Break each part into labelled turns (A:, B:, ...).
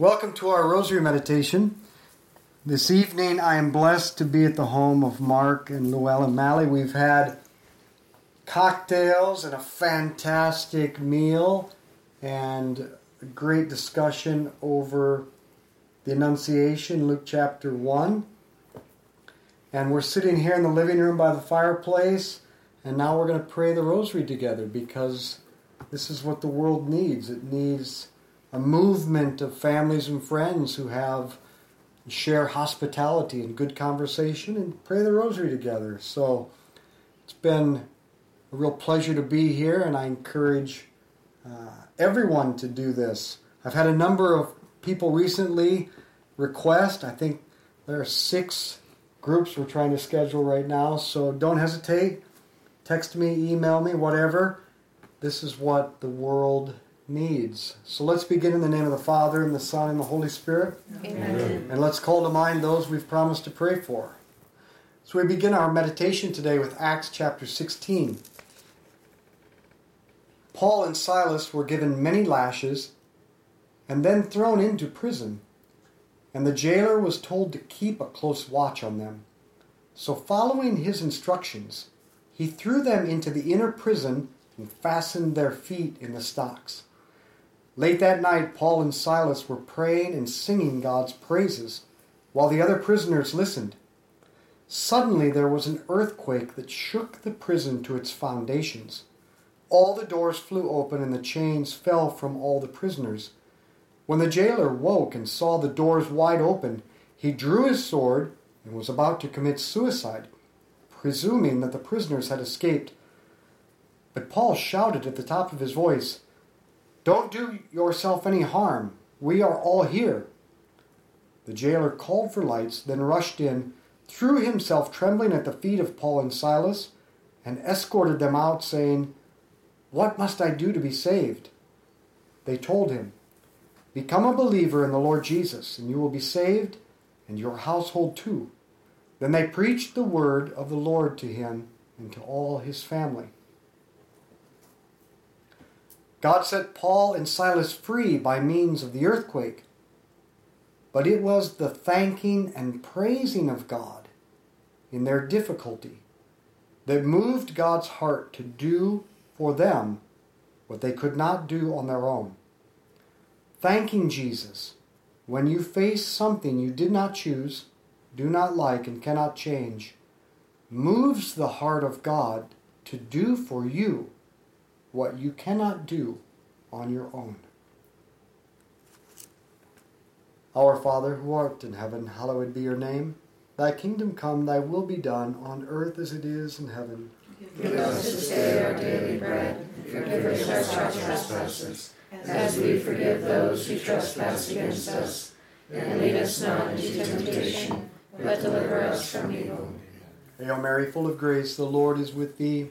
A: Welcome to our Rosary Meditation. This evening I am blessed to be at the home of Mark and Luella Malley. We've had cocktails and a fantastic meal and a great discussion over the Annunciation, Luke chapter 1. And we're sitting here in the living room by the fireplace, and now we're going to pray the rosary together because this is what the world needs. It needs a movement of families and friends who have share hospitality and good conversation and pray the rosary together. So it's been a real pleasure to be here, and I encourage uh, everyone to do this. I've had a number of people recently request. I think there are six groups we're trying to schedule right now, so don't hesitate. Text me, email me, whatever. This is what the world needs. So let's begin in the name of the Father, and the Son, and the Holy Spirit.
B: Amen.
A: And let's call to mind those we've promised to pray for. So we begin our meditation today with Acts chapter 16. Paul and Silas were given many lashes and then thrown into prison, and the jailer was told to keep a close watch on them. So, following his instructions, he threw them into the inner prison and fastened their feet in the stocks. Late that night, Paul and Silas were praying and singing God's praises while the other prisoners listened. Suddenly, there was an earthquake that shook the prison to its foundations. All the doors flew open and the chains fell from all the prisoners. When the jailer woke and saw the doors wide open, he drew his sword and was about to commit suicide, presuming that the prisoners had escaped. But Paul shouted at the top of his voice, Don't do yourself any harm. We are all here. The jailer called for lights, then rushed in, threw himself trembling at the feet of Paul and Silas, and escorted them out, saying, What must I do to be saved? They told him, Become a believer in the Lord Jesus, and you will be saved, and your household too. Then they preached the word of the Lord to him and to all his family. God set Paul and Silas free by means of the earthquake, but it was the thanking and praising of God in their difficulty that moved God's heart to do for them what they could not do on their own. Thanking Jesus when you face something you did not choose, do not like, and cannot change moves the heart of God to do for you what you cannot do on your own. Our Father, who art in heaven, hallowed be your name. Thy kingdom come, thy will be done, on earth as it is in heaven.
B: Give us this day our daily bread, and forgive us our trespasses, as we forgive those who trespass against us. And lead us not into temptation, but deliver us from evil.
A: Hail Mary, full of grace, the Lord is with thee.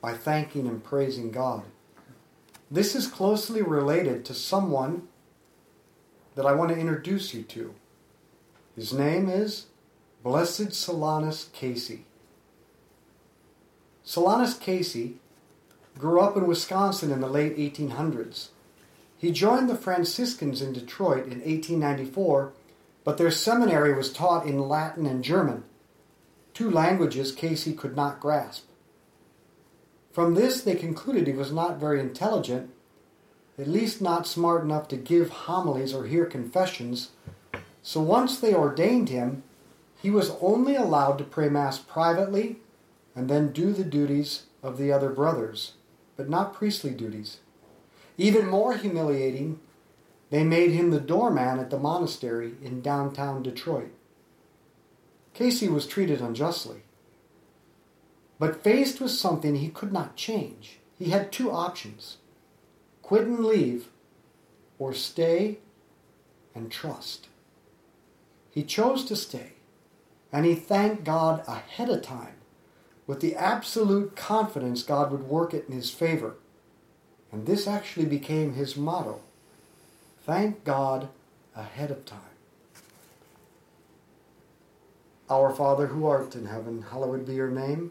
A: by thanking and praising God. This is closely related to someone that I want to introduce you to. His name is Blessed Solanus Casey. Solanus Casey grew up in Wisconsin in the late 1800s. He joined the Franciscans in Detroit in 1894, but their seminary was taught in Latin and German, two languages Casey could not grasp. From this, they concluded he was not very intelligent, at least not smart enough to give homilies or hear confessions. So once they ordained him, he was only allowed to pray Mass privately and then do the duties of the other brothers, but not priestly duties. Even more humiliating, they made him the doorman at the monastery in downtown Detroit. Casey was treated unjustly. But faced with something he could not change, he had two options quit and leave, or stay and trust. He chose to stay, and he thanked God ahead of time with the absolute confidence God would work it in his favor. And this actually became his motto thank God ahead of time. Our Father who art in heaven, hallowed be your name.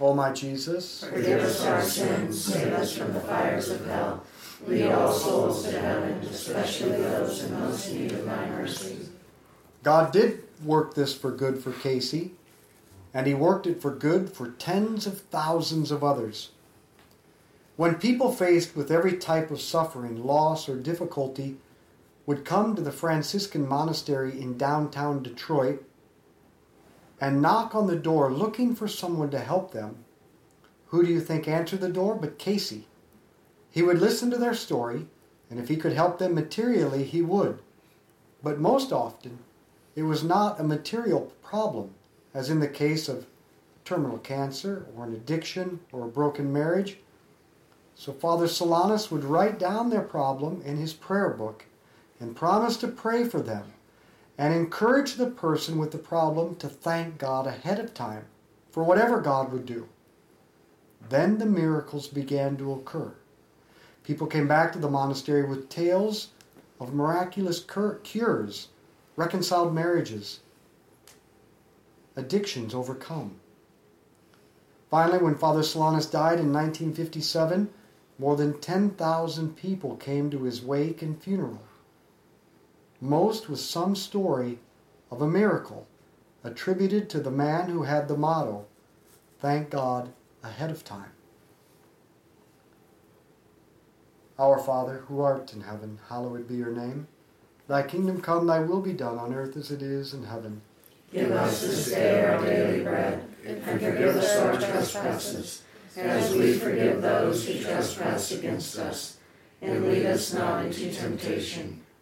A: O my Jesus,
B: Forgive us our sins, save us from the fires of hell. Lead all souls to heaven, especially those in most need of thy mercy.
A: God did work this for good for Casey, and he worked it for good for tens of thousands of others. When people faced with every type of suffering, loss, or difficulty would come to the Franciscan monastery in downtown Detroit and knock on the door looking for someone to help them, who do you think answered the door but Casey? He would listen to their story, and if he could help them materially, he would. But most often, it was not a material problem, as in the case of terminal cancer or an addiction or a broken marriage. So Father Solanus would write down their problem in his prayer book and promise to pray for them and encourage the person with the problem to thank God ahead of time for whatever God would do. Then the miracles began to occur. People came back to the monastery with tales of miraculous cur- cures, reconciled marriages, addictions overcome. Finally, when Father Solanus died in 1957, more than 10,000 people came to his wake and funeral. Most with some story of a miracle attributed to the man who had the motto, Thank God ahead of time. Our Father, who art in heaven, hallowed be your name. Thy kingdom come, thy will be done on earth as it is in heaven.
B: Give us this day our daily bread, and forgive us our trespasses, as we forgive those who trespass against us. And lead us not into temptation,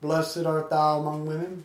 A: Blessed art thou among women.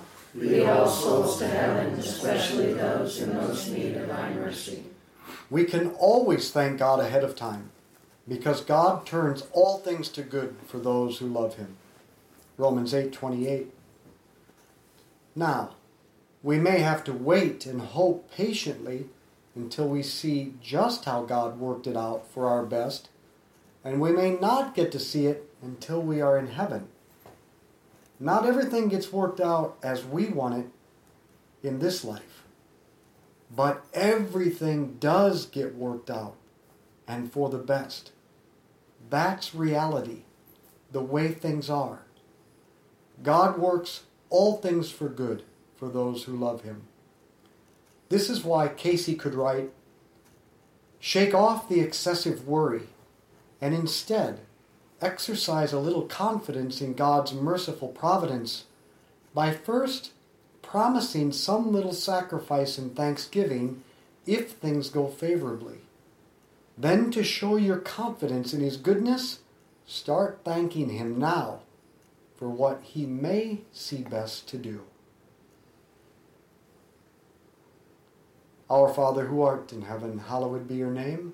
B: Lead all souls to heaven, especially those in most need of thy mercy.
A: We can always thank God ahead of time because God turns all things to good for those who love him. Romans 8:28. Now, we may have to wait and hope patiently until we see just how God worked it out for our best, and we may not get to see it until we are in heaven. Not everything gets worked out as we want it, in this life. But everything does get worked out and for the best. That's reality, the way things are. God works all things for good for those who love him. This is why Casey could write Shake off the excessive worry and instead exercise a little confidence in God's merciful providence by first promising some little sacrifice in thanksgiving if things go favorably. Then, to show your confidence in His goodness, start thanking Him now for what He may see best to do. Our Father who art in heaven, hallowed be your name.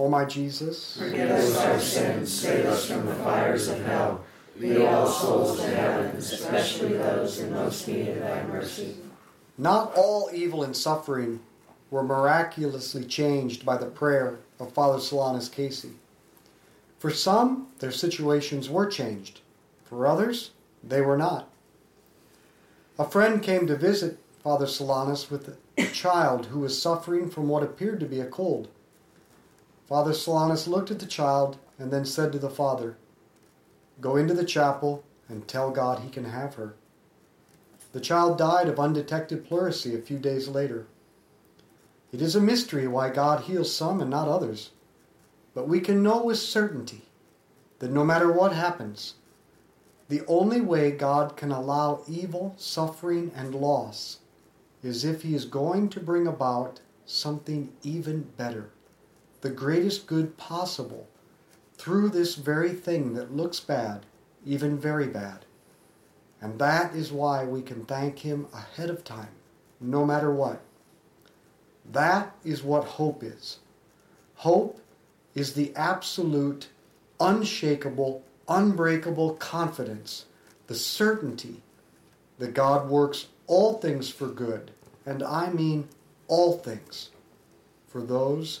A: O my Jesus,
B: Forgive us our sins, save us from the fires of hell. Lead all souls to heaven, especially those in most need of thy mercy.
A: not all evil and suffering were miraculously changed by the prayer of Father Solanus Casey. For some, their situations were changed. For others, they were not. A friend came to visit Father Solanus with a child who was suffering from what appeared to be a cold. Father Solanus looked at the child and then said to the father, Go into the chapel and tell God he can have her. The child died of undetected pleurisy a few days later. It is a mystery why God heals some and not others, but we can know with certainty that no matter what happens, the only way God can allow evil, suffering, and loss is if He is going to bring about something even better, the greatest good possible, through this very thing that looks bad, even very bad. And that is why we can thank Him ahead of time, no matter what. That is what hope is. Hope is the absolute, unshakable, unbreakable confidence, the certainty that God works all things for good, and I mean all things, for those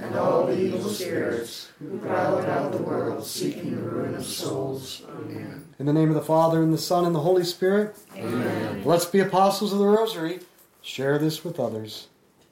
B: and all the evil spirits who prowl about the world seeking the ruin of souls. Amen.
A: In the name of the Father, and the Son, and the Holy Spirit,
B: Amen.
A: let's be apostles of the Rosary. Share this with others.